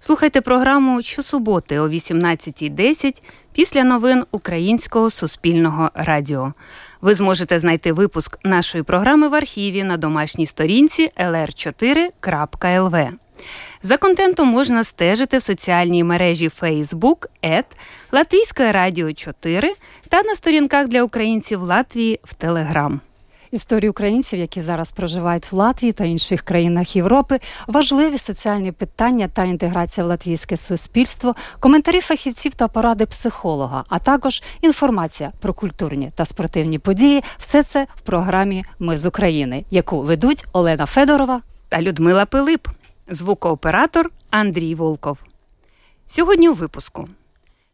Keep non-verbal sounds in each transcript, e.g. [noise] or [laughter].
Слухайте програму щосуботи о 18.10 після новин Українського суспільного радіо. Ви зможете знайти випуск нашої програми в архіві на домашній сторінці lr4.lv. За контентом можна стежити в соціальній мережі Facebook ет Латвійське Радіо 4 та на сторінках для українців Латвії в Телеграм. Історії українців, які зараз проживають в Латвії та інших країнах Європи, важливі соціальні питання та інтеграція в латвійське суспільство, коментарі фахівців та поради психолога, а також інформація про культурні та спортивні події. Все це в програмі Ми з України, яку ведуть Олена Федорова та Людмила Пилип, звукооператор Андрій Волков. Сьогодні у випуску.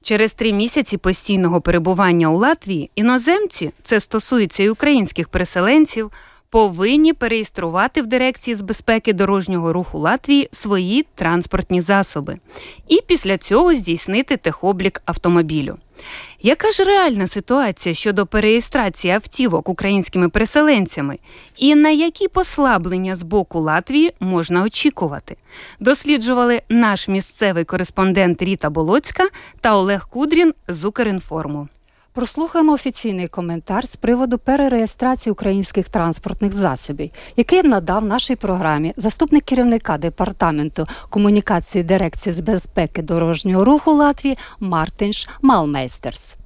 Через три місяці постійного перебування у Латвії іноземці, це стосується і українських переселенців, повинні переєструвати в дирекції з безпеки дорожнього руху Латвії свої транспортні засоби і після цього здійснити техоблік автомобілю. Яка ж реальна ситуація щодо переєстрації автівок українськими переселенцями, і на які послаблення з боку Латвії можна очікувати? Досліджували наш місцевий кореспондент Ріта Болоцька та Олег Кудрін з Укрінформу. Прослухаємо офіційний коментар з приводу перереєстрації українських транспортних засобів, який надав нашій програмі заступник керівника департаменту комунікації дирекції з безпеки дорожнього руху Латвії Мартинш Малмейстерс.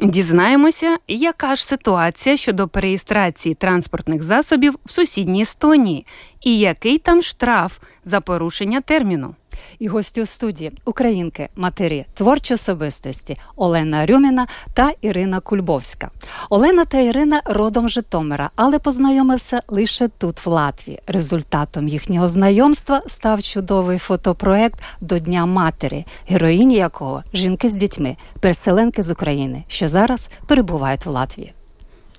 Дізнаємося, яка ж ситуація щодо переєстрації транспортних засобів в сусідній Естонії, і який там штраф за порушення терміну. І гості у студії українки, матері, творчі особистості Олена Рюміна та Ірина Кульбовська. Олена та Ірина родом Житомира, але познайомилися лише тут, в Латвії. Результатом їхнього знайомства став чудовий фотопроект до Дня матері, героїні якого жінки з дітьми, переселенки з України, що зараз перебувають в Латвії.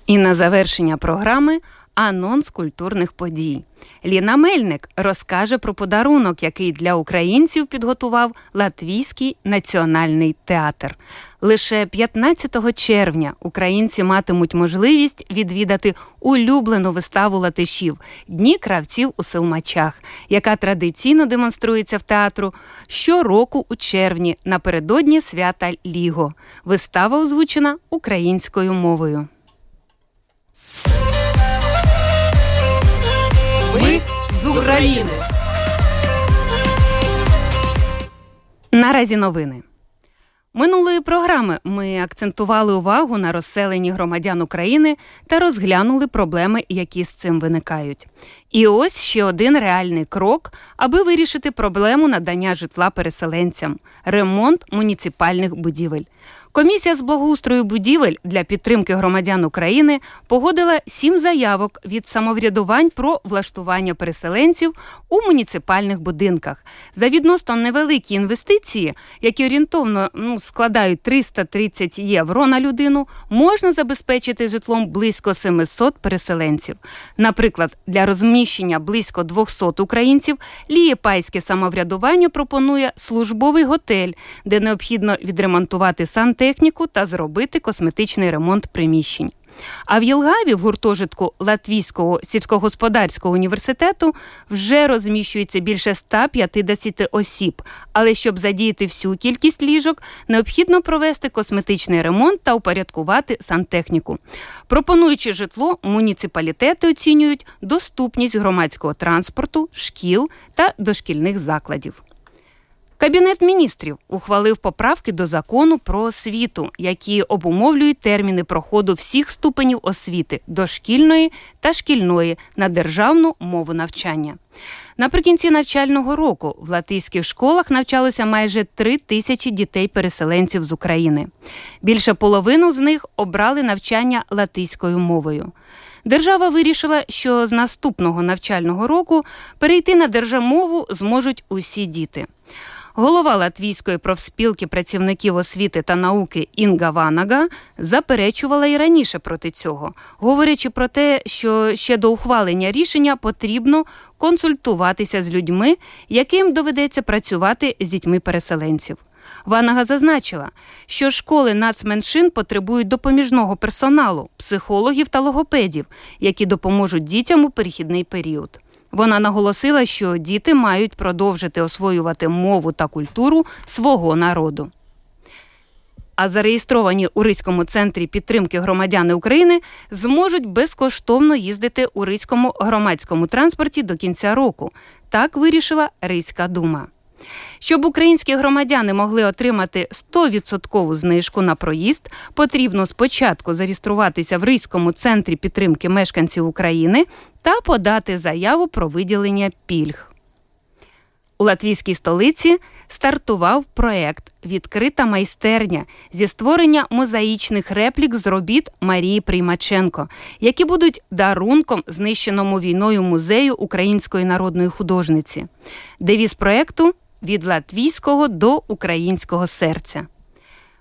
І на завершення програми анонс культурних подій. Ліна Мельник розкаже про подарунок, який для українців підготував Латвійський національний театр. Лише 15 червня українці матимуть можливість відвідати улюблену виставу латишів Дні кравців у Силмачах, яка традиційно демонструється в театру щороку у червні напередодні свята Ліго. Вистава озвучена українською мовою. Ми з України. Наразі новини. Минулої програми ми акцентували увагу на розселенні громадян України та розглянули проблеми, які з цим виникають. І ось ще один реальний крок, аби вирішити проблему надання житла переселенцям ремонт муніципальних будівель. Комісія з благоустрою будівель для підтримки громадян України погодила сім заявок від самоврядувань про влаштування переселенців у муніципальних будинках за відносно невеликі інвестиції, які орієнтовно ну, складають 330 євро на людину, можна забезпечити житлом близько 700 переселенців. Наприклад, для розміщення близько 200 українців Лієпайське самоврядування пропонує службовий готель, де необхідно відремонтувати сант техніку та зробити косметичний ремонт приміщень. А в Єлгаві в гуртожитку Латвійського сільськогосподарського університету вже розміщується більше 150 осіб. Але щоб задіяти всю кількість ліжок, необхідно провести косметичний ремонт та упорядкувати сантехніку. Пропонуючи житло, муніципалітети оцінюють доступність громадського транспорту, шкіл та дошкільних закладів. Кабінет міністрів ухвалив поправки до закону про освіту, які обумовлюють терміни проходу всіх ступенів освіти дошкільної та шкільної на державну мову навчання. Наприкінці навчального року в латиських школах навчалося майже три тисячі дітей-переселенців з України. Більше половину з них обрали навчання латиською мовою. Держава вирішила, що з наступного навчального року перейти на державмову зможуть усі діти. Голова Латвійської профспілки працівників освіти та науки Інга Ванага заперечувала і раніше проти цього, говорячи про те, що ще до ухвалення рішення потрібно консультуватися з людьми, яким доведеться працювати з дітьми переселенців. Ванага зазначила, що школи нацменшин потребують допоміжного персоналу, психологів та логопедів, які допоможуть дітям у перехідний період. Вона наголосила, що діти мають продовжити освоювати мову та культуру свого народу. А зареєстровані у Ризькому центрі підтримки громадяни України зможуть безкоштовно їздити у Ризькому громадському транспорті до кінця року. Так вирішила Ризька дума. Щоб українські громадяни могли отримати 100% знижку на проїзд, потрібно спочатку зареєструватися в Ризькому центрі підтримки мешканців України та подати заяву про виділення пільг. У латвійській столиці стартував проект Відкрита майстерня зі створення мозаїчних реплік з робіт Марії Приймаченко, які будуть дарунком знищеному війною музею української народної художниці. Девіз проекту від латвійського до українського серця.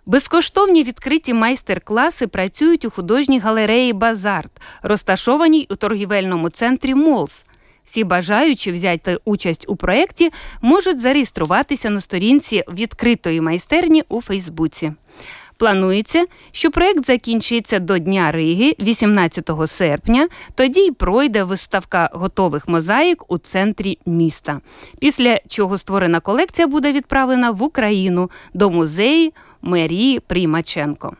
Безкоштовні відкриті майстер-класи працюють у художній галереї Базарт, розташованій у торгівельному центрі Молс. Всі бажаючі взяти участь у проєкті можуть зареєструватися на сторінці відкритої майстерні у Фейсбуці. Планується, що проект закінчиться до Дня Риги, 18 серпня. Тоді й пройде виставка готових мозаїк у центрі міста. Після чого створена колекція буде відправлена в Україну до музею Марії Приймаченко.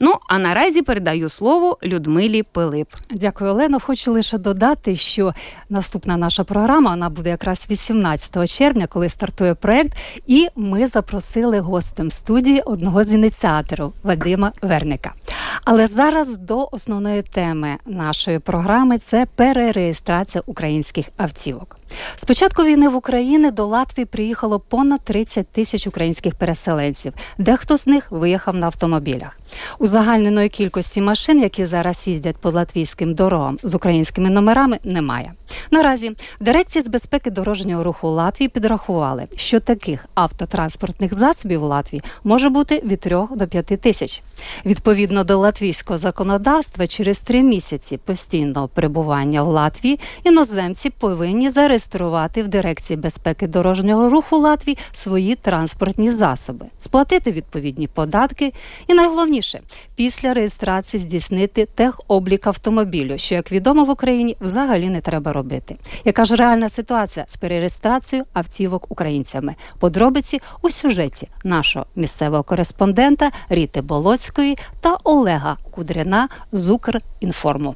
Ну а наразі передаю слово Людмилі Пилип. Дякую, Олено. Хочу лише додати, що наступна наша програма вона буде якраз 18 червня, коли стартує проект. І ми запросили гостем студії одного з ініціаторів Вадима Верника. Але зараз до основної теми нашої програми це перереєстрація українських автівок. З початку війни в Україні до Латвії приїхало понад 30 тисяч українських переселенців. Дехто з них виїхав на автомобілях. Узагальненої кількості машин, які зараз їздять по латвійським дорогам з українськими номерами, немає. Наразі в дирекції з безпеки дорожнього руху Латвії підрахували, що таких автотранспортних засобів у Латвії може бути від 3 до 5 тисяч. Відповідно до латвійського законодавства, через три місяці постійного перебування в Латвії іноземці повинні зареєструвати в дирекції безпеки дорожнього руху Латвії свої транспортні засоби, сплатити відповідні податки і найголовніше після реєстрації здійснити техоблік автомобілю, що як відомо в Україні взагалі не треба робити. Яка ж реальна ситуація з перереєстрацією автівок українцями? Подробиці у сюжеті нашого місцевого кореспондента Ріти Болоцької та Олега Кудряна з Укрінформу.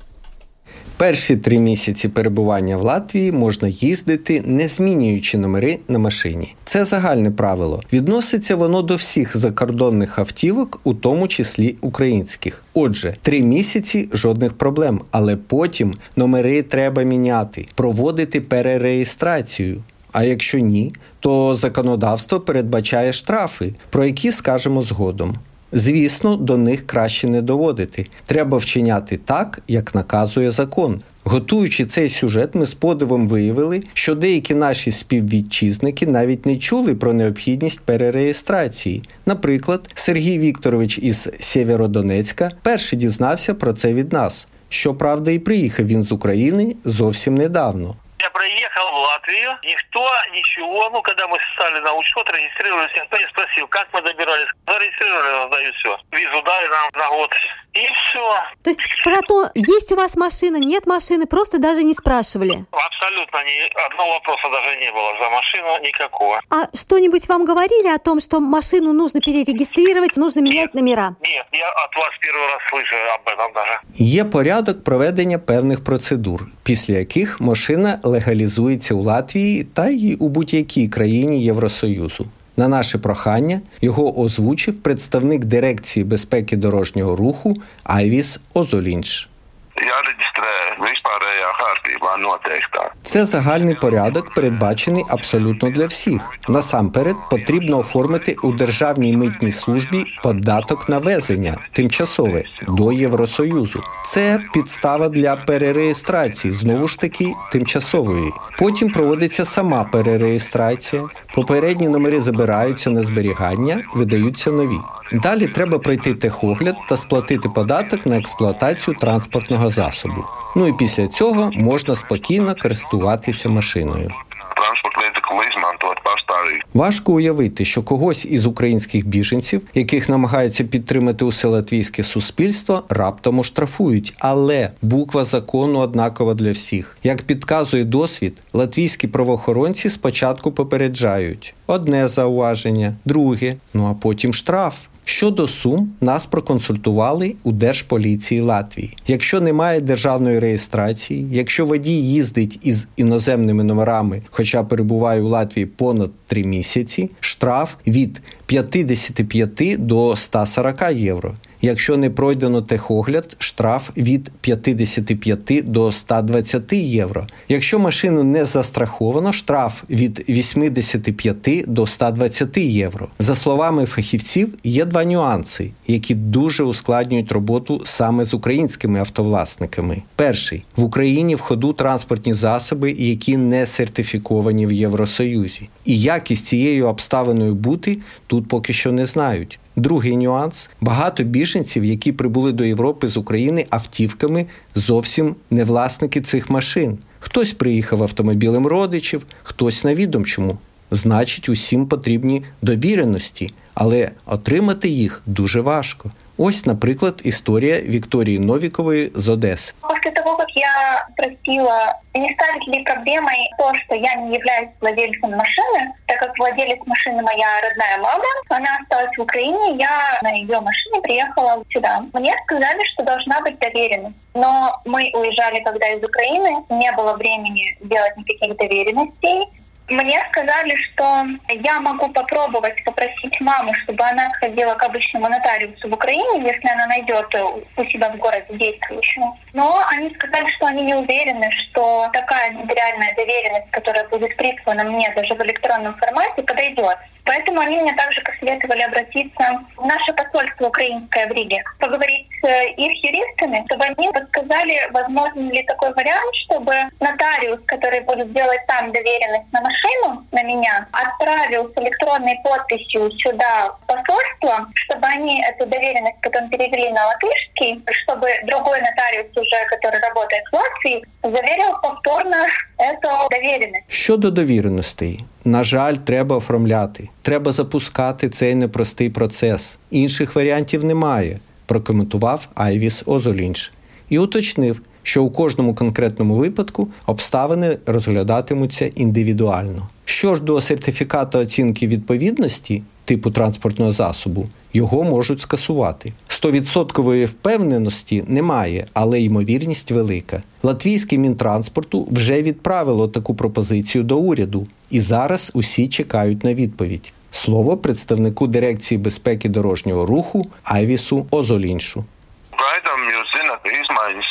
Перші три місяці перебування в Латвії можна їздити, не змінюючи номери на машині. Це загальне правило. Відноситься воно до всіх закордонних автівок, у тому числі українських. Отже, три місяці жодних проблем, але потім номери треба міняти, проводити перереєстрацію. А якщо ні, то законодавство передбачає штрафи, про які скажемо згодом. Звісно, до них краще не доводити. Треба вчиняти так, як наказує закон. Готуючи цей сюжет, ми з подивом виявили, що деякі наші співвітчизники навіть не чули про необхідність перереєстрації. Наприклад, Сергій Вікторович із Сєвєродонецька перший дізнався про це від нас. Щоправда, і приїхав він з України зовсім недавно. Я проехал в Латвию, никто ничего, ну, когда мы стали на учет, регистрировались, никто не спросил, как мы добирались. Зарегистрировали, дают все. Визу дали нам на год. И все. То есть про то, есть у вас машина, нет машины, просто даже не спрашивали. Абсолютно ни одного вопроса даже не было за машину никакого. А что-нибудь вам говорили о том, что машину нужно перерегистрировать, нужно менять номера? Нет, я от вас первый раз слышу об этом даже. Є порядок проведення певних процедур, після яких машина легалізується у Латвії та й у будь-якій країні Євросоюзу. На наше прохання його озвучив представник дирекції безпеки дорожнього руху Айвіс Озолінш. Це загальний порядок, передбачений абсолютно для всіх. Насамперед потрібно оформити у державній митній службі податок на везення тимчасове до Євросоюзу. Це підстава для перереєстрації, знову ж таки тимчасової. Потім проводиться сама перереєстрація. Попередні номери забираються на зберігання, видаються нові. Далі треба пройти техогляд та сплатити податок на експлуатацію транспортного засобу. Ну і після цього можна спокійно користуватися машиною. Важко уявити, що когось із українських біженців, яких намагаються підтримати усе латвійське суспільство, раптом оштрафують. Але буква закону однакова для всіх. Як підказує досвід, латвійські правоохоронці спочатку попереджають одне зауваження, друге, ну а потім штраф. Щодо сум, нас проконсультували у Держполіції Латвії. Якщо немає державної реєстрації, якщо водій їздить із іноземними номерами, хоча перебуває у Латвії понад 3 місяці, штраф від 55 до 140 євро. Якщо не пройдено техогляд, штраф від 55 до 120 євро. Якщо машину не застраховано, штраф від 85 до 120 євро. За словами фахівців, є два нюанси, які дуже ускладнюють роботу саме з українськими автовласниками. Перший в Україні в ходу транспортні засоби, які не сертифіковані в Євросоюзі, і якість цією обставиною бути тут поки що не знають. Другий нюанс: багато біженців, які прибули до Європи з України автівками, зовсім не власники цих машин. Хтось приїхав автомобілем родичів, хтось на відомчому. Значить, усім потрібні довіреності, але отримати їх дуже важко. Ось, наприклад, історія Вікторії Новікової з Одеси. После того, как я спросила, не станет ли проблемой то, что я не являюсь владельцем машины, так как владелец машины моя родная мама, она осталась в Украине, я на ее машине приехала сюда. Мне сказали, что должна быть доверенность. Но мы уезжали когда из Украины, не было времени делать никаких доверенностей. Мне сказали, что я могу попробовать попросить маму, чтобы она сходила к обычному нотариусу в Украине, если она найдет у себя в городе действующую. Но они сказали, что они не уверены, что такая нотариальная доверенность, которая будет прислана мне даже в электронном формате, подойдет. Поэтому они мне также посоветовали обратиться в наше посольство украинское в Риге, поговорить с их юристами, чтобы они подсказали, возможен ли такой вариант, чтобы нотариус, который будет делать там доверенность на машину, на меня, отправил с электронной подписью сюда посольство, чтобы они эту доверенность потом перевели на латышский, чтобы другой нотариус уже, который работает в Латвии, заверил повторно эту доверенность. Щодо довіреностей, на жаль, треба оформляти. Треба запускати цей непростий процес. Інших варіантів немає, прокоментував Айвіс Озолінш і уточнив, що у кожному конкретному випадку обставини розглядатимуться індивідуально. Що ж до сертифікату оцінки відповідності типу транспортного засобу, його можуть скасувати. Стовідсоткової впевненості немає, але ймовірність велика. Латвійське мінтранспорту вже відправило таку пропозицію до уряду, і зараз усі чекають на відповідь. Слово представнику дирекції безпеки дорожнього руху Айвісу Озоліншу. Gaidām, jūs zināt, izmaiņas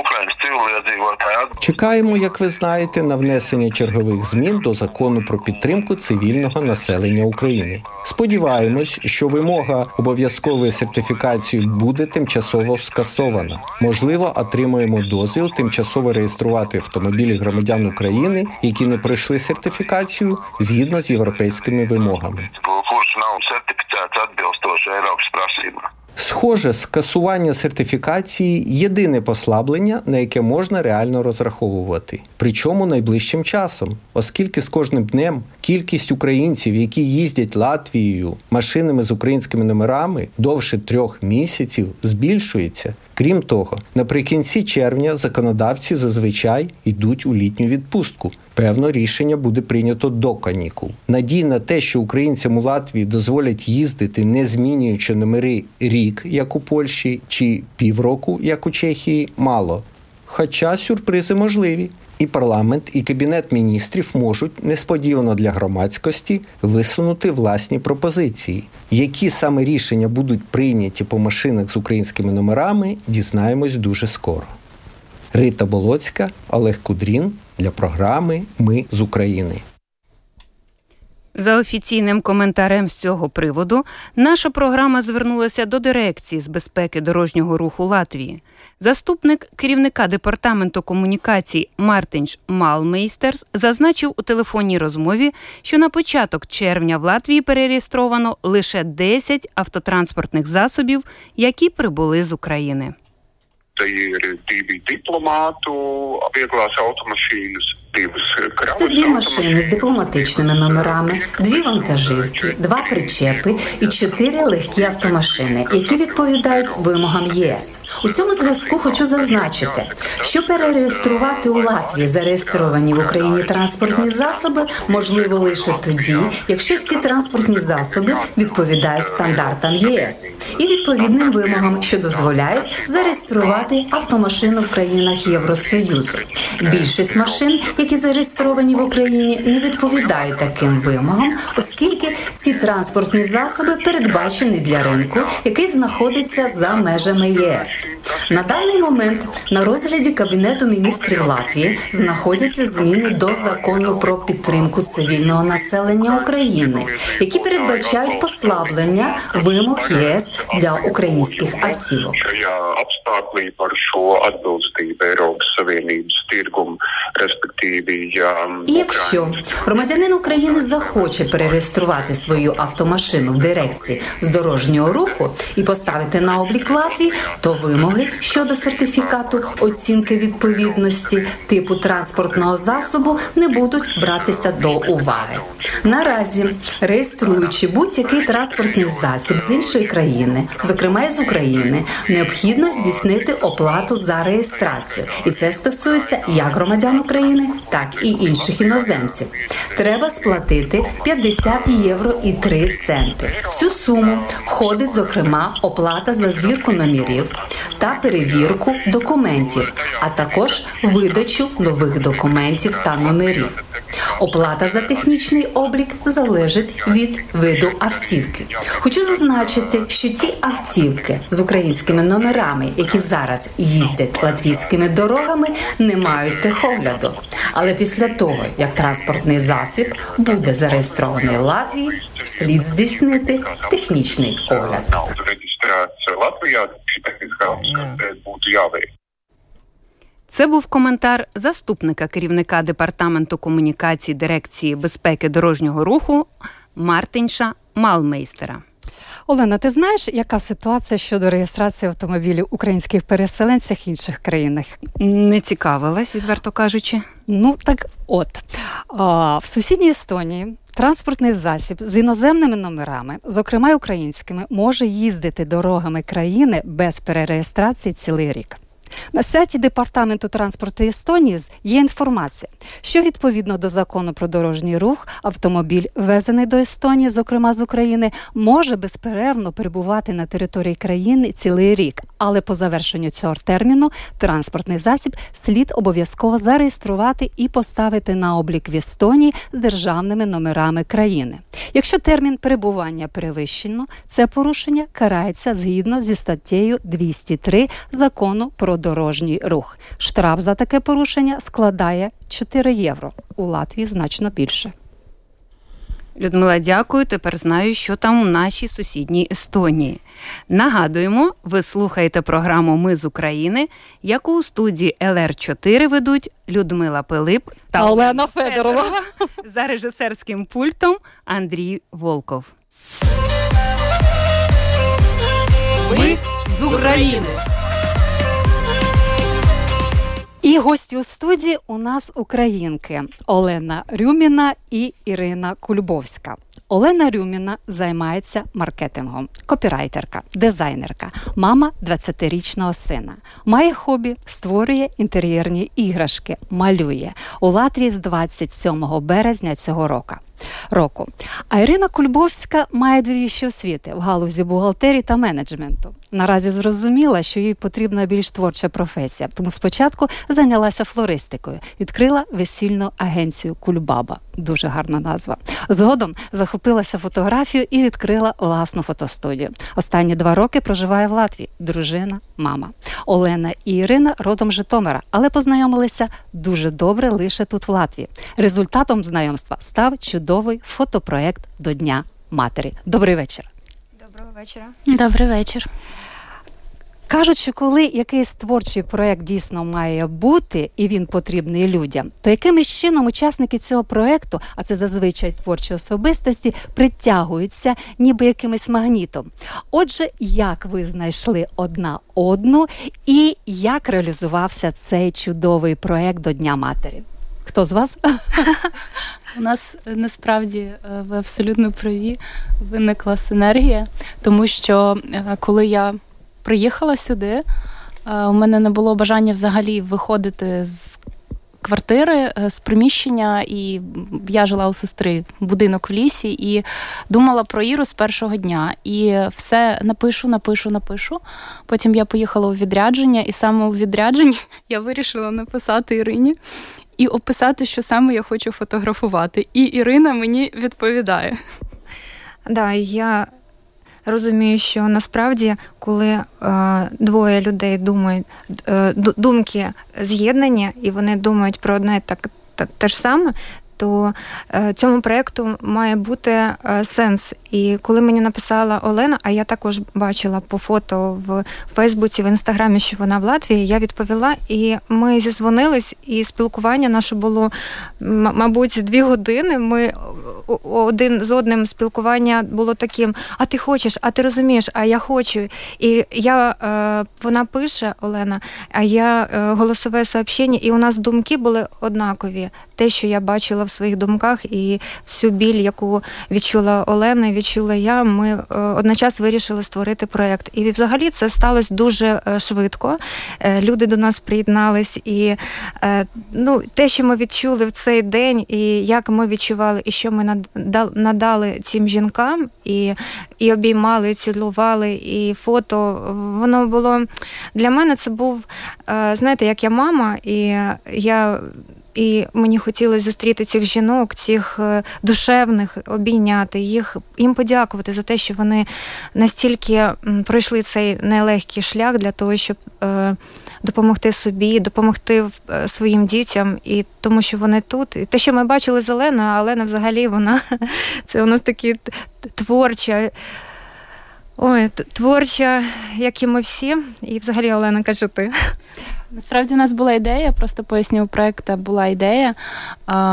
Ukrainas civiliedzīvotāju atbalstu. Чекаємо, як ви знаєте, на внесення чергових змін до закону про підтримку цивільного населення України. Сподіваємось, що вимога обов'язкової сертифікації буде тимчасово скасована. Можливо, отримаємо дозвіл тимчасово реєструвати автомобілі громадян України, які не пройшли сертифікацію згідно з європейськими вимогами. kurš nav certificēts atbilstoši Eiropas prasībām. Схоже, скасування сертифікації єдине послаблення, на яке можна реально розраховувати, причому найближчим часом, оскільки з кожним днем кількість українців, які їздять Латвією машинами з українськими номерами довше трьох місяців, збільшується. Крім того, наприкінці червня законодавці зазвичай йдуть у літню відпустку. Певно, рішення буде прийнято до канікул. Надій на те, що українцям у Латвії дозволять їздити, не змінюючи номери рік, як у Польщі, чи півроку, як у Чехії, мало. Хоча сюрпризи можливі. І парламент, і кабінет міністрів можуть несподівано для громадськості висунути власні пропозиції. Які саме рішення будуть прийняті по машинах з українськими номерами, дізнаємось дуже скоро. Рита Болоцька, Олег Кудрін для програми Ми з України. За офіційним коментарем з цього приводу, наша програма звернулася до дирекції з безпеки дорожнього руху Латвії. Заступник керівника департаменту комунікацій Мартинш Малмейстерс зазначив у телефонній розмові, що на початок червня в Латвії перереєстровано лише 10 автотранспортних засобів, які прибули з України. Це є vieglās automašīnas, Це дві машини з дипломатичними номерами, дві вантажівки, два причепи і чотири легкі автомашини, які відповідають вимогам ЄС. У цьому зв'язку хочу зазначити, що перереєструвати у Латвії. Зареєстровані в Україні транспортні засоби можливо лише тоді, якщо ці транспортні засоби відповідають стандартам ЄС. і відповідним вимогам, що дозволяють зареєструвати автомашину в країнах Євросоюзу. Більшість машин які зареєстровані в Україні, не відповідають таким вимогам, оскільки ці транспортні засоби передбачені для ринку, який знаходиться за межами ЄС. На даний момент на розгляді кабінету міністрів Латвії знаходяться зміни до закону про підтримку цивільного населення України, які передбачають послаблення вимог єС для українських автівок. apstākļi par šo atbilstību Eiropas Savienības tirgumu, respektīvi, якщо громадянин України захоче перереєструвати свою автомашину в дирекції з дорожнього руху і поставити на облік Латвії, то вимоги щодо сертифікату оцінки відповідності типу транспортного засобу не будуть братися до уваги. Наразі реєструючи будь-який транспортний засіб з іншої країни, зокрема з України, необхідно здійснити оплату за реєстрацію, і це стосується як громадян України, так і інших іноземців. Треба сплатити 50 євро і 3 центи. В цю суму входить зокрема оплата за звірку номерів та перевірку документів, а також видачу нових документів та номерів. Оплата за технічний облік залежить від виду автівки. Хочу зазначити, що ті автівки з українськими номерами, які зараз їздять латвійськими дорогами, не мають техогляду. Але після того, як транспортний засіб буде зареєстрований в Латвії, слід здійснити технічний огляд. Латвijā Це був коментар заступника керівника департаменту комунікації дирекції безпеки дорожнього руху Мартинша Малмейстера. Олена, ти знаєш, яка ситуація щодо реєстрації автомобілів українських переселенцях в інших країнах? Не цікавилась, відверто кажучи. Ну так, от а, в сусідній Естонії. Транспортний засіб з іноземними номерами, зокрема українськими, може їздити дорогами країни без перереєстрації цілий рік. На сайті департаменту транспорту Естонії є інформація, що відповідно до закону про дорожній рух автомобіль, ввезений до Естонії, зокрема з України, може безперервно перебувати на території країни цілий рік, але по завершенню цього терміну транспортний засіб слід обов'язково зареєструвати і поставити на облік в Естонії з державними номерами країни. Якщо термін перебування перевищено, це порушення карається згідно зі статтею 203 закону про дорожній рух. Штраф за таке порушення складає 4 євро. У Латвії значно більше. Людмила, дякую. Тепер знаю, що там у нашій сусідній Естонії. Нагадуємо, ви слухаєте програму Ми з України, яку у студії ЛР 4 ведуть Людмила Пилип та Олена Федорова [laughs] за режисерським пультом Андрій Волков. Ми з України. І гості у студії у нас українки Олена Рюміна і Ірина Кульбовська. Олена Рюміна займається маркетингом, копірайтерка, дизайнерка, мама 20-річного сина. Має хобі, створює інтер'єрні іграшки, малює у Латвії з 27 березня цього року року. А Ірина Кульбовська має дві вищі освіти в галузі бухгалтерії та менеджменту. Наразі зрозуміла, що їй потрібна більш творча професія, тому спочатку зайнялася флористикою, відкрила весільну агенцію Кульбаба. Дуже гарна назва. Згодом захопилася фотографією і відкрила власну фотостудію. Останні два роки проживає в Латвії. Дружина, мама Олена і Ірина родом Житомира, але познайомилися дуже добре лише тут в Латвії. Результатом знайомства став чудовий чудовий фотопроект до Дня Матері. Добрий вечір. Доброго вечора. Добрий вечір. Кажуть, що коли якийсь творчий проект дійсно має бути і він потрібний людям, то якимось чином учасники цього проекту, а це зазвичай творчі особистості, притягуються ніби якимось магнітом. Отже, як ви знайшли одна одну і як реалізувався цей чудовий проект до Дня Матері? Хто з вас? [laughs] У нас е, насправді е, ви абсолютно праві. Виникла синергія, тому що е, коли я приїхала сюди, у мене не було бажання взагалі виходити з квартири, з приміщення, і я жила у сестри будинок в лісі і думала про Іру з першого дня. І все напишу, напишу, напишу. Потім я поїхала у відрядження, і саме у відрядженні [laughs] я вирішила написати Ірині і описати, що саме я хочу фотографувати. І Ірина мені відповідає. Да, я розумію, що насправді, коли е, двоє людей думають, е, думки з'єднані, і вони думають про одне так те ж саме, то е, цьому проєкту має бути е, сенс. І коли мені написала Олена, а я також бачила по фото в Фейсбуці, в інстаграмі, що вона в Латвії, я відповіла, і ми зізвонились, і спілкування наше було, мабуть, дві години. Ми один з одним спілкування було таким: а ти хочеш, а ти розумієш, а я хочу. І я е, вона пише Олена, а я голосове сообщення, і у нас думки були однакові. Те, що я бачила в своїх думках, і всю біль, яку відчула Олена, відчула я. Ми е, одночасно вирішили створити проєкт. І взагалі це сталося дуже е, швидко. Е, люди до нас приєднались, і ну, те, що ми відчули в цей день, і як ми відчували, і що ми надали цим жінкам, і і обіймали, і цілували, і фото. Воно було для мене це був, знаєте, як я мама, і я. І мені хотілося зустріти цих жінок, цих е, душевних, обійняти їх, їм подякувати за те, що вони настільки пройшли цей нелегкий шлях для того, щоб е, допомогти собі, допомогти е, своїм дітям, і тому, що вони тут. І те, що ми бачили з Оленою, а Олена взагалі вона [laughs] це у нас такі творча. Ой, творча, як і ми всі, і взагалі Олена каже ти. Насправді у нас була ідея, просто поясню, проекту була ідея,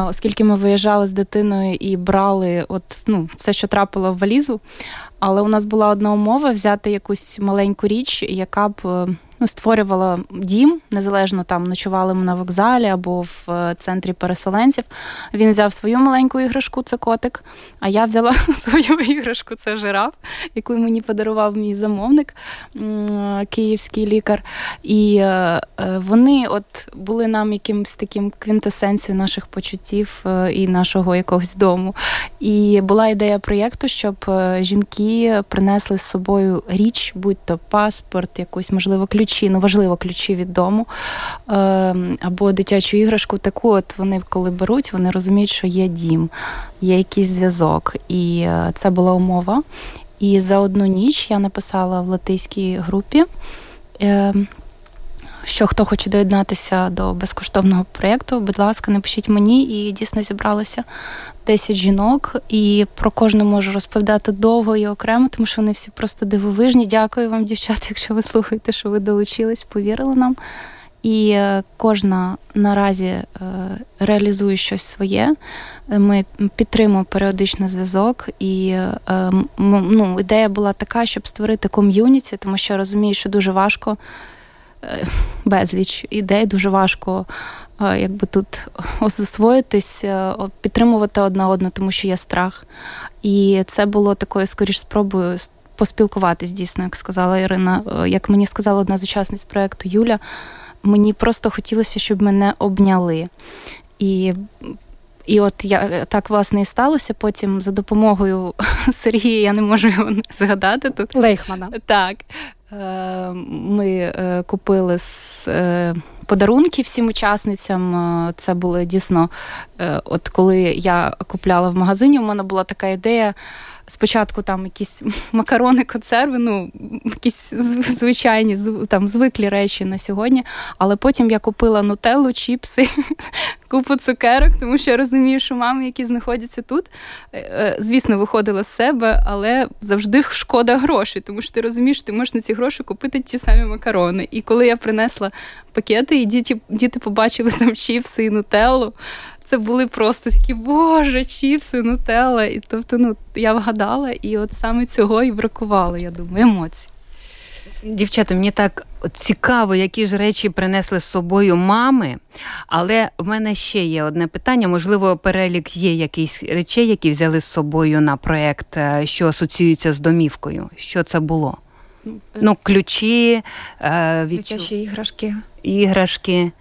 оскільки ми виїжджали з дитиною і брали от, ну, все, що трапило в валізу. Але у нас була одна умова взяти якусь маленьку річ, яка б е, ну, створювала дім, незалежно там ночували ми на вокзалі або в е, центрі переселенців. Він взяв свою маленьку іграшку, це котик. А я взяла [laughs] свою іграшку, це жираф, яку мені подарував мій замовник, київський лікар. І е, вони от були нам якимось таким квінтесенцією наших почуттів і нашого якогось дому. І була ідея проєкту, щоб жінки принесли з собою річ, будь-то паспорт, якусь, можливо, ключі, ну важливо ключі від дому ем, або дитячу іграшку. Таку от вони, коли беруть, вони розуміють, що є дім, є якийсь зв'язок. І е, це була умова. І за одну ніч я написала в латиській групі. Що хто хоче доєднатися до безкоштовного проєкту, будь ласка, напишіть мені і дійсно зібралося 10 жінок, і про кожну можу розповідати довго і окремо, тому що вони всі просто дивовижні. Дякую вам, дівчата, якщо ви слухаєте, що ви долучились, повірили нам. І е, кожна наразі е, реалізує щось своє. Ми підтримуємо періодично зв'язок, і е, ну, ідея була така, щоб створити ком'юніті, тому що я розумію, що дуже важко безліч ідей, дуже важко якби тут освоїтись, підтримувати одна одну, тому що є страх. І це було такою скоріш спробою поспілкуватись, дійсно, як сказала Ірина. Як мені сказала одна з учасниць проєкту Юля, мені просто хотілося, щоб мене обняли. І і от я так власне і сталося. Потім за допомогою [laughs] Сергія я не можу його [laughs] згадати тут. Лейхмана. Так. Е, ми е, купили е, подарунки всім учасницям. Це було дійсно, от коли я купляла в магазині, у мене була така ідея спочатку там якісь [laughs] макарони, консерви, ну якісь звичайні там звиклі речі на сьогодні. Але потім я купила нутеллу, чіпси, [laughs] купу цукерок, тому що я розумію, що мами, які знаходяться тут, е, е, звісно, виходила з себе, але завжди шкода грошей, тому що ти розумієш, ти можеш на ці гроші купити ті самі макарони. І коли я принесла пакети, і діти, діти побачили там чіпси і нутеллу, це були просто такі, боже, чіпси, нутелла. І тобто, ну я вгадала, і от саме цього і бракувало, я думаю, емоцій. Дівчата, мені так цікаво, які ж речі принесли з собою мами. Але в мене ще є одне питання. Можливо, перелік є якісь речей, які взяли з собою на проєкт, е, що асоціюються з домівкою. Що це було? Ну, ключі, е, відчу... іграшки. Іграшки.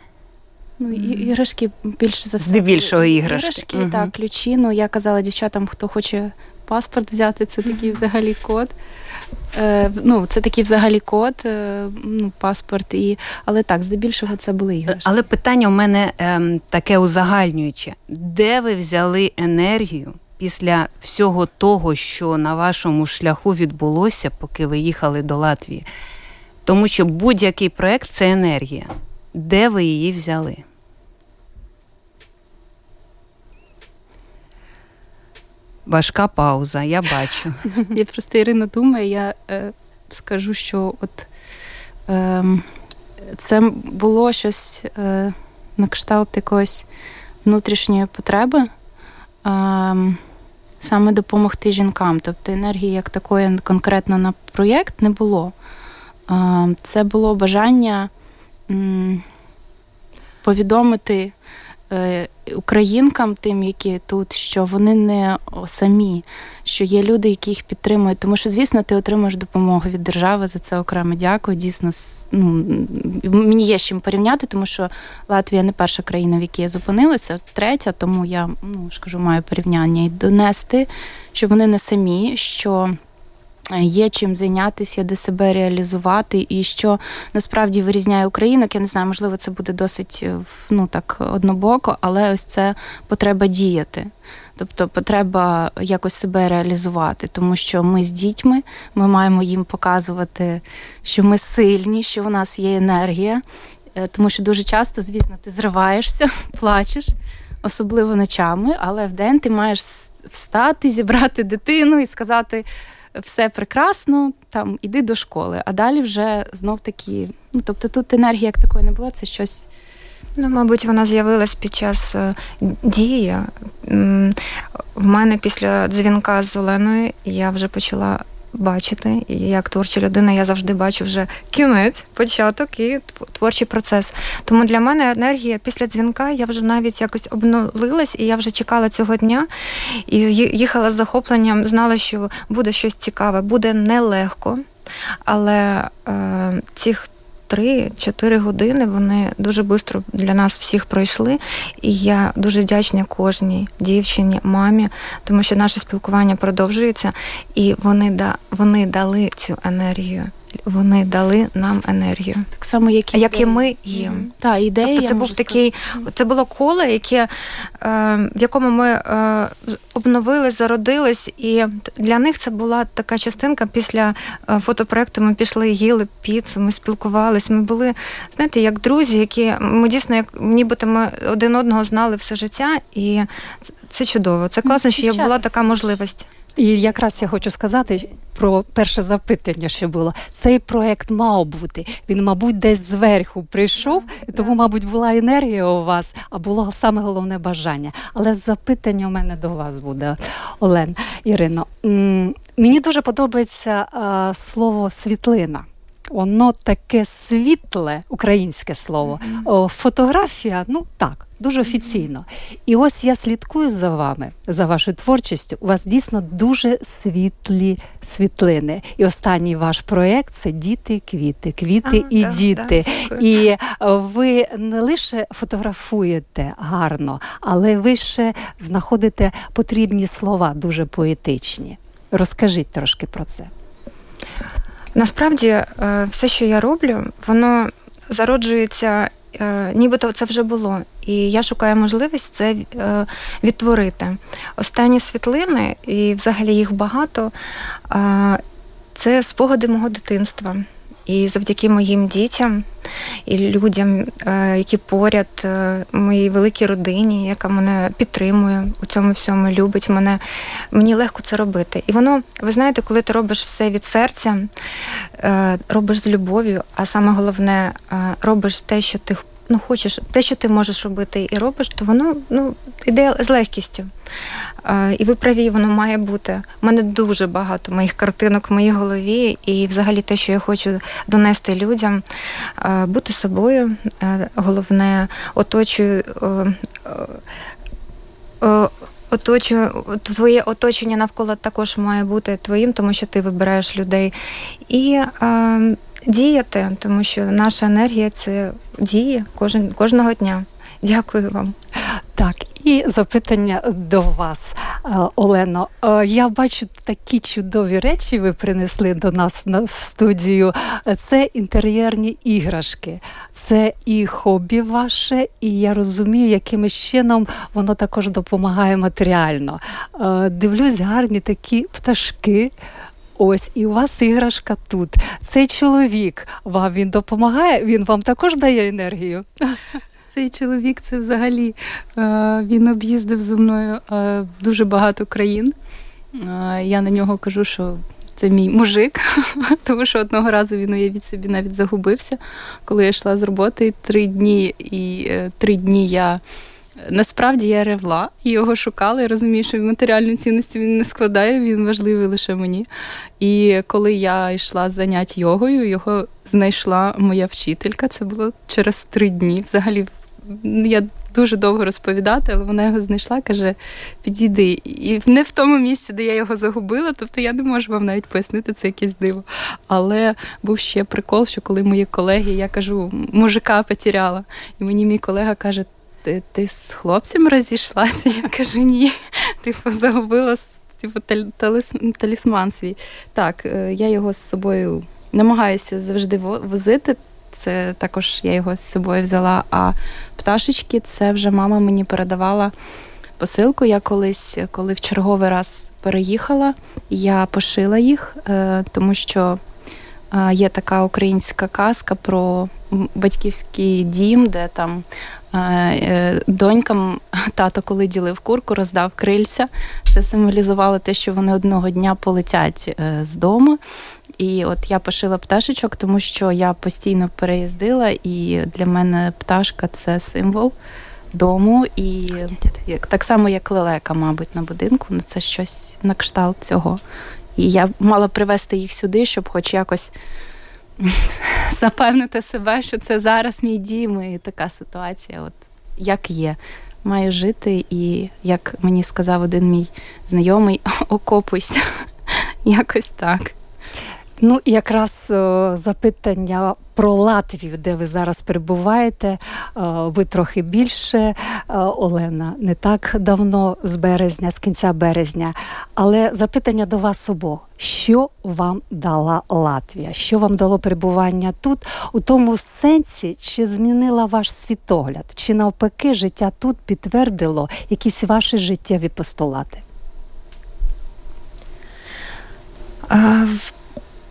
Ну, іграшки більше за все. Здебільшого іграшки. Іграшки, угу. так, ключі. Ну, я казала дівчатам, хто хоче паспорт взяти, це такий взагалі код. Е, Ну, Це такий взагалі код, е, ну, паспорт. І... Але так, здебільшого це були іграшки. Але питання у мене е, таке узагальнююче. Де ви взяли енергію після всього того, що на вашому шляху відбулося, поки ви їхали до Латвії? Тому що будь-який проект це енергія. Де ви її взяли? Важка пауза, я бачу. [laughs] Я просто Ірина думаю, я е, скажу, що от е, це було щось е, на кшталт якоїсь внутрішньої потреби. Е, саме допомогти жінкам. Тобто енергії як такої конкретно на проєкт не було. Е, це було бажання повідомити українкам, тим, які тут, що вони не самі, що є люди, які їх підтримують. Тому що, звісно, ти отримуєш допомогу від держави за це окремо дякую. Дійсно, ну, мені є з чим порівняти, тому що Латвія не перша країна, в якій я зупинилася, третя, тому я ну, ж маю порівняння і донести, що вони не самі. що Є чим зайнятися, де себе реалізувати, і що насправді вирізняє українок. Я не знаю, можливо, це буде досить е, ну так однобоко, але ось це потреба діяти. Тобто потреба якось себе реалізувати, тому що ми з дітьми ми маємо їм показувати, що ми сильні, що в нас є енергія. Е, тому що дуже часто, звісно, ти зриваєшся, [laughs] плачеш, особливо ночами, але в день ти маєш встати, зібрати дитину і сказати все прекрасно, там іди до школи, а далі вже знов таки. Ну тобто тут енергії як такої не було, це щось. Ну, мабуть, вона з'явилась під час е, дії. В мене після дзвінка з Оленою я вже почала бачити. І як творча людина, я завжди бачу вже кінець, початок і творчий процес. Тому для мене енергія після дзвінка я вже навіть якось обнулилась, і я вже чекала цього дня і їхала з захопленням, знала, що буде щось цікаве, буде нелегко. Але е, цих 3-4 години вони дуже швидко для нас всіх пройшли. І я дуже вдячна кожній дівчині, мамі, тому що наше спілкування продовжується, і вони да вони дали цю енергію вони дали нам енергію. Так само, як і, як і ми їм. Mm-hmm. Та, ідея, тобто це був такий, це було коло, яке, е, в якому ми е, обновились, зародились, і для них це була така частинка після е, фотопроекту. Ми пішли, їли піцу, ми спілкувалися. Ми були, знаєте, як друзі, які ми дійсно, як нібито ми один одного знали все життя, і це чудово. Це класно, що була така можливість. І якраз я хочу сказати про перше запитання, що було цей проект мав бути. Він, мабуть, десь зверху прийшов, і тому, мабуть, була енергія у вас, а було саме головне бажання. Але запитання у мене до вас буде, Олен Ірино. Мені дуже подобається слово світлина. Воно таке світле українське слово. О, Фотографія, ну так, дуже офіційно. І ось я слідкую за вами, за вашою творчістю. У вас дійсно дуже світлі світлини. І останній ваш проєкт це діти, квіти, квіти а, і да, діти. Да, і ви не лише фотографуєте гарно, але ви ще знаходите потрібні слова, дуже поетичні. Розкажіть трошки про це. Насправді, е, все, що я роблю, воно зароджується, е, нібито це вже було. І я шукаю можливість це е, відтворити. Останні світлини, і взагалі їх багато. Це спогади мого дитинства. І завдяки моїм дітям і людям, е, які поряд, е, моїй великій родині, яка мене підтримує у цьому всьому, любить мене, мені легко це робити. І воно, ви знаєте, коли ти робиш все від серця, е, робиш з любов'ю, а саме головне, робиш те, що ти ну, хочеш, те, що ти можеш робити і робиш, то воно ну, йде з легкістю. І ви праві, воно має бути. У мене дуже багато моїх картинок в моїй голові, і взагалі те, що я хочу донести людям, бути собою. Головне, оточую. Оточую, твоє оточення навколо також має бути твоїм, тому що ти вибираєш людей. І діяти, тому що наша енергія це діє кожен, кожного дня. Дякую вам. Так, і запитання до вас, е, Олено. Е, я бачу такі чудові речі. Ви принесли до нас на студію. Це інтер'єрні іграшки, це і хобі ваше, і я розумію, яким чином воно також допомагає матеріально. Е, дивлюсь, гарні такі пташки. Ось і у вас іграшка тут. Цей чоловік вам він допомагає, він вам також дає енергію. Цей чоловік це взагалі е, він об'їздив зі мною е, дуже багато країн. Е, я на нього кажу, що це мій мужик, [laughs] тому що одного разу він уявіть собі навіть загубився, коли я йшла з роботи три дні, і три дні я. Насправді я ревла його шукала. Я розумію, що матеріальну цінності він не складає, він важливий лише мені. І коли я йшла занять йогою, його знайшла моя вчителька. Це було через три дні. Взагалі, я дуже довго розповідати, але вона його знайшла, каже: підійди. І не в тому місці, де я його загубила, тобто я не можу вам навіть пояснити це якесь диво. Але був ще прикол, що коли мої колеги, я кажу, мужика потеряла. І мені мій колега каже, ти ти з хлопцем розійшлася? Я кажу, ні. [laughs] Типу, загубила типу, талісман свій. Так, е, я його з собою намагаюся завжди возити. Це також я його з собою взяла. А пташечки це вже мама мені передавала посилку. Я колись, коли в черговий раз переїхала, я пошила їх, е, тому що є така українська казка про батьківський дім, де там е, донькам тато, коли ділив курку, роздав крильця. Це символізувало те, що вони одного дня полетять е, з дому. І от я пошила пташечок, тому що я постійно переїздила, і для мене пташка це символ дому. І так само, як лелека, мабуть, на будинку, ну, це щось на кшталт цього. І я мала привезти їх сюди, щоб хоч якось [laughs] запевнити себе, що це зараз мій дім, і така ситуація, от як є. Маю жити, і як мені сказав один мій знайомий, [laughs] окопуйся. [laughs] Якось так. Ну, якраз о, запитання про Латвію, де ви зараз перебуваєте. О, ви трохи більше, о, Олена, не так давно з березня, з кінця березня. Але запитання до вас обох: що вам дала Латвія? Що вам дало перебування тут? У тому сенсі, чи змінила ваш світогляд, чи навпаки життя тут підтвердило якісь ваші життєві постулати? А, в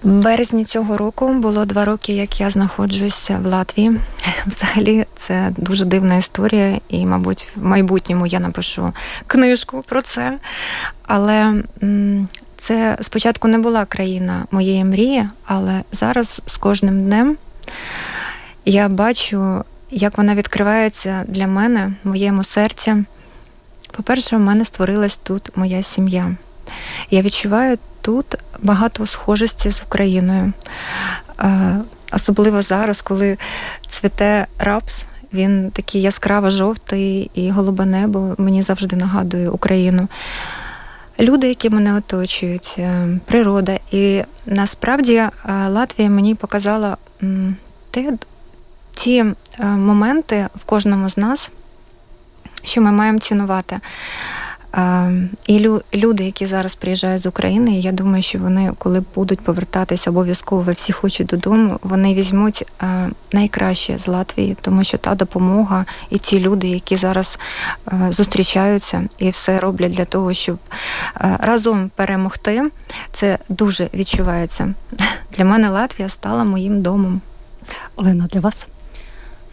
березні цього року було два роки, як я знаходжуся в Латвії. [laughs] Взагалі, це дуже дивна історія, і, мабуть, в майбутньому я напишу книжку про це. Але це спочатку не була країна моєї мрії, але зараз з кожним днем я бачу, як вона відкривається для мене, моєму серці. По-перше, в мене створилась тут моя сім'я. Я відчуваю тут багато схожості з Україною. Особливо зараз, коли цвіте рапс, він такий яскраво жовтий і голубе небо мені завжди нагадує Україну. Люди, які мене оточують, е, природа. І насправді е, Латвія мені показала те, ті е, моменти в кожному з нас, що ми маємо цінувати. І люди, які зараз приїжджають з України, я думаю, що вони, коли будуть повертатися обов'язково, всі хочуть додому, вони візьмуть найкраще з Латвії, тому що та допомога і ті люди, які зараз зустрічаються і все роблять для того, щоб разом перемогти, це дуже відчувається. [laughs] Для мене Латвія стала моїм домом. Олена, для вас?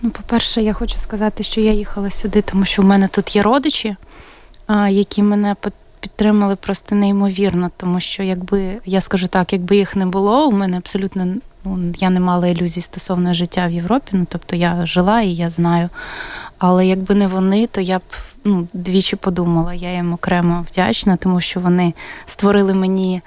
Ну, по-перше, я хочу сказати, що я їхала сюди, тому що в мене тут є родичі, які мене підтримали просто неймовірно, тому що якби я скажу так, якби їх не було, у мене абсолютно ну, я не мала ілюзій стосовно життя в Європі. Ну тобто я жила і я знаю. Але якби не вони, то я б ну, двічі подумала. Я їм окремо вдячна, тому що вони створили мені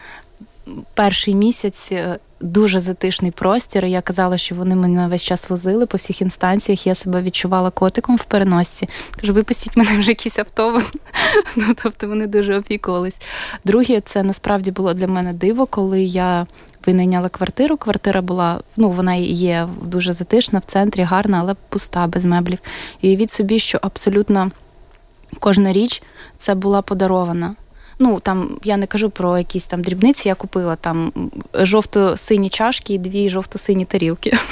перший місяць е, дуже затишний простір. Я казала, що вони мене весь час возили по всіх інстанціях. Я себе відчувала котиком в переносці. Кажу, випустіть мене вже якийсь автобус. [laughs] Ну тобто вони дуже опікувались. Друге, це насправді було для мене диво, коли я. Винайняла квартиру. Квартира була, ну вона є дуже затишна в центрі, гарна, але пуста, без меблів. І від собі, що абсолютно кожна річ це була подарована. Ну там я не кажу про якісь там дрібниці. Я купила там жовто-сині чашки і дві жовто-сині тарілки. [laughs]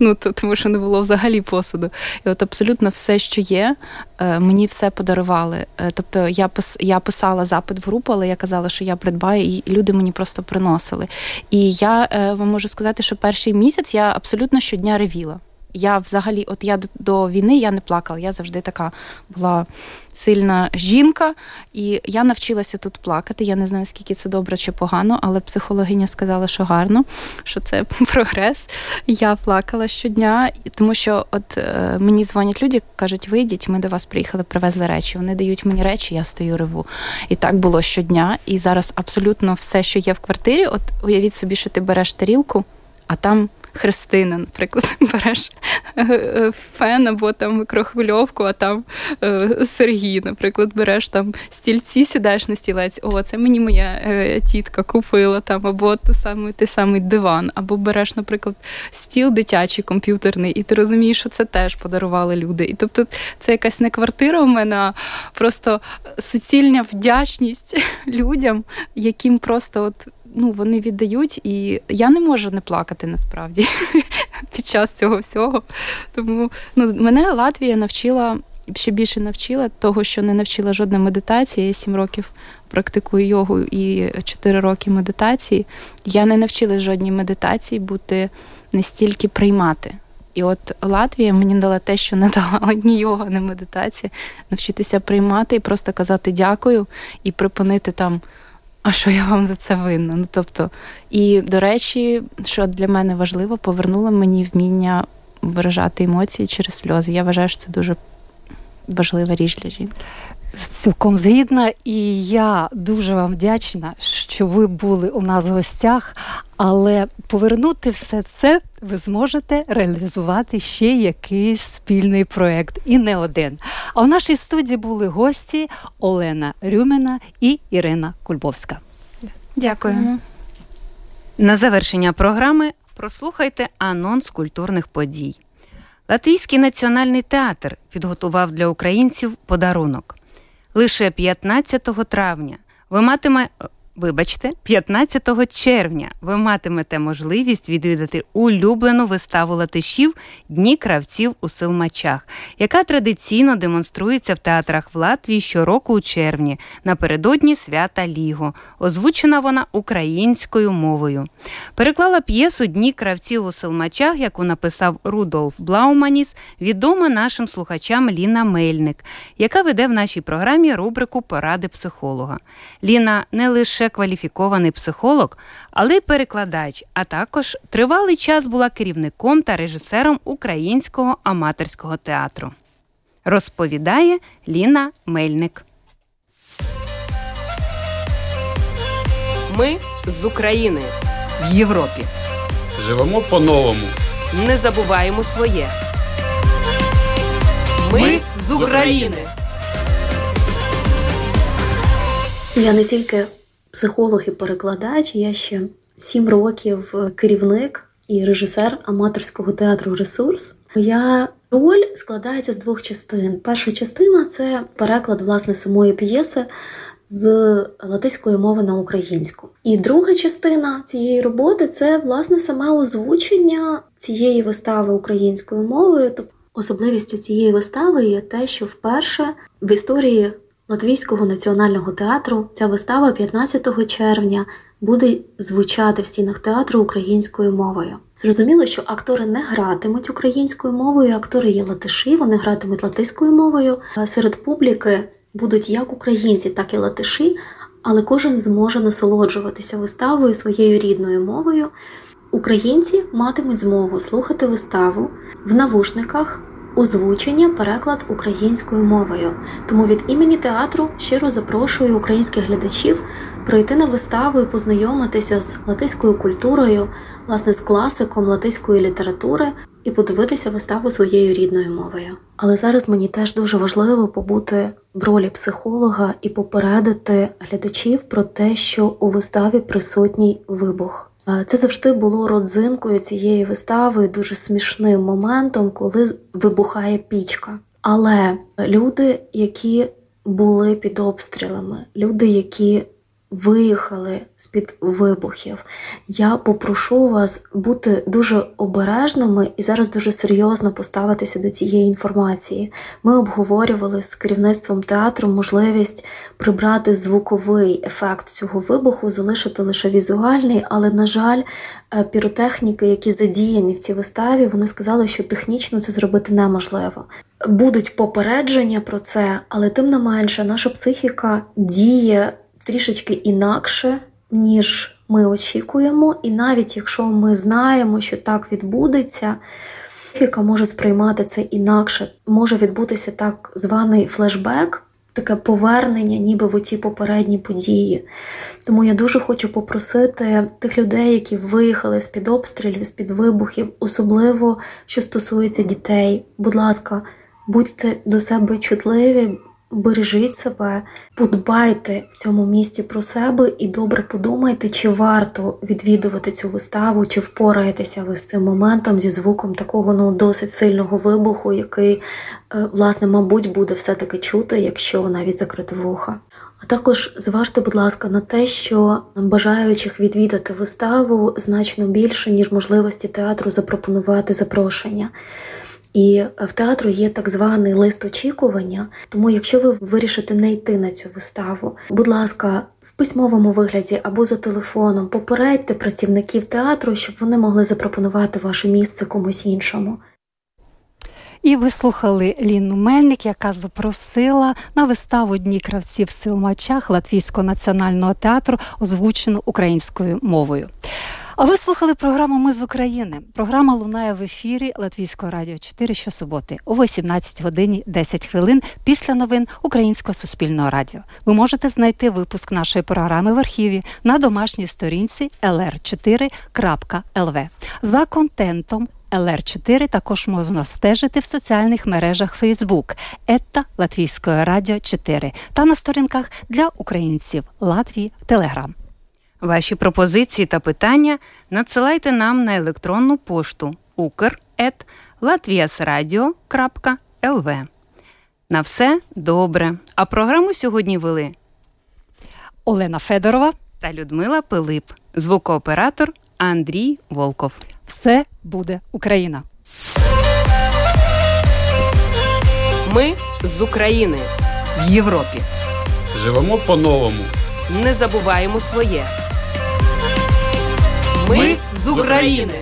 Ну то тому, що не було взагалі посуду. І от абсолютно все, що є, е, мені все подарували. Е, тобто я я писала запит в групу, але я казала, що я придбаю, і люди мені просто приносили. І я е, вам можу сказати, що перший місяць я абсолютно щодня ревіла. Я взагалі, от я до, до війни я не плакала. Я завжди така була сильна жінка, і я навчилася тут плакати. Я не знаю, скільки це добре чи погано, але психологиня сказала, що гарно, що це [laughs] прогрес. Я плакала щодня, тому що от е, мені дзвонять люди, кажуть, вийдіть, ми до вас приїхали, привезли речі. Вони дають мені речі, я стою реву. І так було щодня. І зараз абсолютно все, що є в квартирі, от уявіть собі, що ти береш тарілку, а там. Христина, наприклад, [laughs] береш е, е, фен або там микрохвильовку, а там е, Сергій, наприклад, береш там стільці, сідаєш на стілець. О, це мені моя тітка купила там, або той самий, той самий диван, або береш, наприклад, стіл дитячий комп'ютерний, і ти розумієш, що це теж подарували люди. І тобто це якась не квартира у мене, а просто суцільна вдячність [laughs] людям, яким просто от ну, вони віддають, і я не можу не плакати насправді [laughs] під час цього всього. Тому ну, мене Латвія навчила. Ще більше навчила того, що не навчила жодної медитації. Я сім років практикую йогу і чотири роки медитації. Я не навчила жодній медитації бути настільки приймати. І от Латвія мені дала те, що не дала [laughs] ні йога, ні медитація, навчитися приймати і просто казати дякую і припинити там а що я вам за це винна? Ну тобто, і до речі, що для мене важливо, повернуло мені вміння виражати емоції через сльози. Я вважаю, що це дуже важлива річ для жінки. Цілком згідна, і я дуже вам вдячна, що ви були у нас в гостях. Але повернути все це ви зможете реалізувати ще якийсь спільний проект, і не один. А в нашій студії були гості Олена Рюміна і Ірина Кульбовська. Дякую. На завершення програми прослухайте анонс культурних подій. Латвійський національний театр підготував для українців подарунок. Лише 15 травня ви матиме Вибачте, 15 червня ви матимете можливість відвідати улюблену виставу латишів Дні кравців у Силмачах, яка традиційно демонструється в театрах в Латвії щороку у червні, напередодні свята Ліго. Озвучена вона українською мовою. Переклала п'єсу Дні кравців у Силмачах, яку написав Рудолф Блауманіс, відома нашим слухачам Ліна Мельник, яка веде в нашій програмі рубрику Поради психолога. Ліна не лише лише кваліфікований психолог, але й перекладач, а також тривалий час була керівником та режисером українського аматорського театру. Розповідає Ліна Мельник. Ми з України в Європі. Живемо по-новому. Не забуваємо своє. Ми, Ми з України. Я не тільки психолог і перекладач. Я ще сім років керівник і режисер аматорського театру Ресурс. Я Роль складається з двох частин. Перша частина це переклад власне самої п'єси з латиської мови на українську. І друга частина цієї роботи це власне саме озвучення цієї вистави українською мовою. Тобто особливістю цієї вистави є те, що вперше в історії Латвійського національного театру ця вистава 15 червня буде звучати в стінах театру українською мовою. Зрозуміло, що актори не гратимуть українською мовою, актори є латиші, вони гратимуть латиською мовою. Серед публіки будуть як українці, так і латиші, але кожен зможе насолоджуватися виставою своєю рідною мовою. Українці матимуть змогу слухати виставу в навушниках. Озвучення, переклад українською мовою. Тому від імені театру щиро запрошую українських глядачів прийти на виставу і познайомитися з латиською культурою, власне, з класиком латиської літератури і подивитися виставу своєю рідною мовою. Але зараз мені теж дуже важливо побути в ролі психолога і попередити глядачів про те, що у виставі присутній вибух. Це завжди було родзинкою цієї вистави, дуже смішним моментом, коли вибухає пічка. Але люди, які були під обстрілами, люди, які виїхали з-під вибухів. Я попрошу вас бути дуже обережними і зараз дуже серйозно поставитися до цієї інформації. Ми обговорювали з керівництвом театру можливість прибрати звуковий ефект цього вибуху, залишити лише візуальний, але, на жаль, е, піротехніки, які задіяні в цій виставі, вони сказали, що технічно це зробити неможливо. Будуть попередження про це, але тим не менше, наша психіка діє трішечки інакше, ніж ми очікуємо. І навіть якщо ми знаємо, що так відбудеться, психіка може сприймати це інакше, може відбутися так званий флешбек. Таке повернення, ніби в оті попередні події. Тому я дуже хочу попросити тих людей, які виїхали з під обстрілів, з під вибухів, особливо що стосується дітей. Будь ласка, будьте до себе чутливі, Бережіть себе, подбайте в цьому місті про себе і добре подумайте, чи варто відвідувати цю виставу, чи впораєтеся ви з цим моментом зі звуком такого ну досить сильного вибуху, який, е, власне, мабуть, буде все-таки чути, якщо навіть закрити вуха. А також зважте, будь ласка, на те, що бажаючих відвідати виставу значно більше, ніж можливості театру запропонувати запрошення. І в театру є так званий лист очікування. Тому, якщо ви вирішите не йти на цю виставу, будь ласка, в письмовому вигляді або за телефоном попередьте працівників театру, щоб вони могли запропонувати ваше місце комусь іншому. І вислухали Ліну Мельник, яка запросила на виставу Дні кравців сил мачах Латвійського національного театру, озвучену українською мовою. А ви слухали програму Ми з України. Програма лунає в ефірі Латвійського радіо 4 щосуботи о 18 годині 10 хвилин після новин Українського суспільного радіо. Ви можете знайти випуск нашої програми в архіві на домашній сторінці lr4.lv. За контентом ЛР4 також можна стежити в соціальних мережах Facebook Ета Латвійської радіо 4 та на сторінках для українців Латвії Телеграм. Ваші пропозиції та питання надсилайте нам на електронну пошту ukr.latviasradio.lv. На все добре. А програму сьогодні вели Олена Федорова та Людмила Пилип, звукооператор Андрій Волков. Все буде Україна. Ми з України в Європі. Живемо по-новому. Не забуваємо своє. Ми, з України.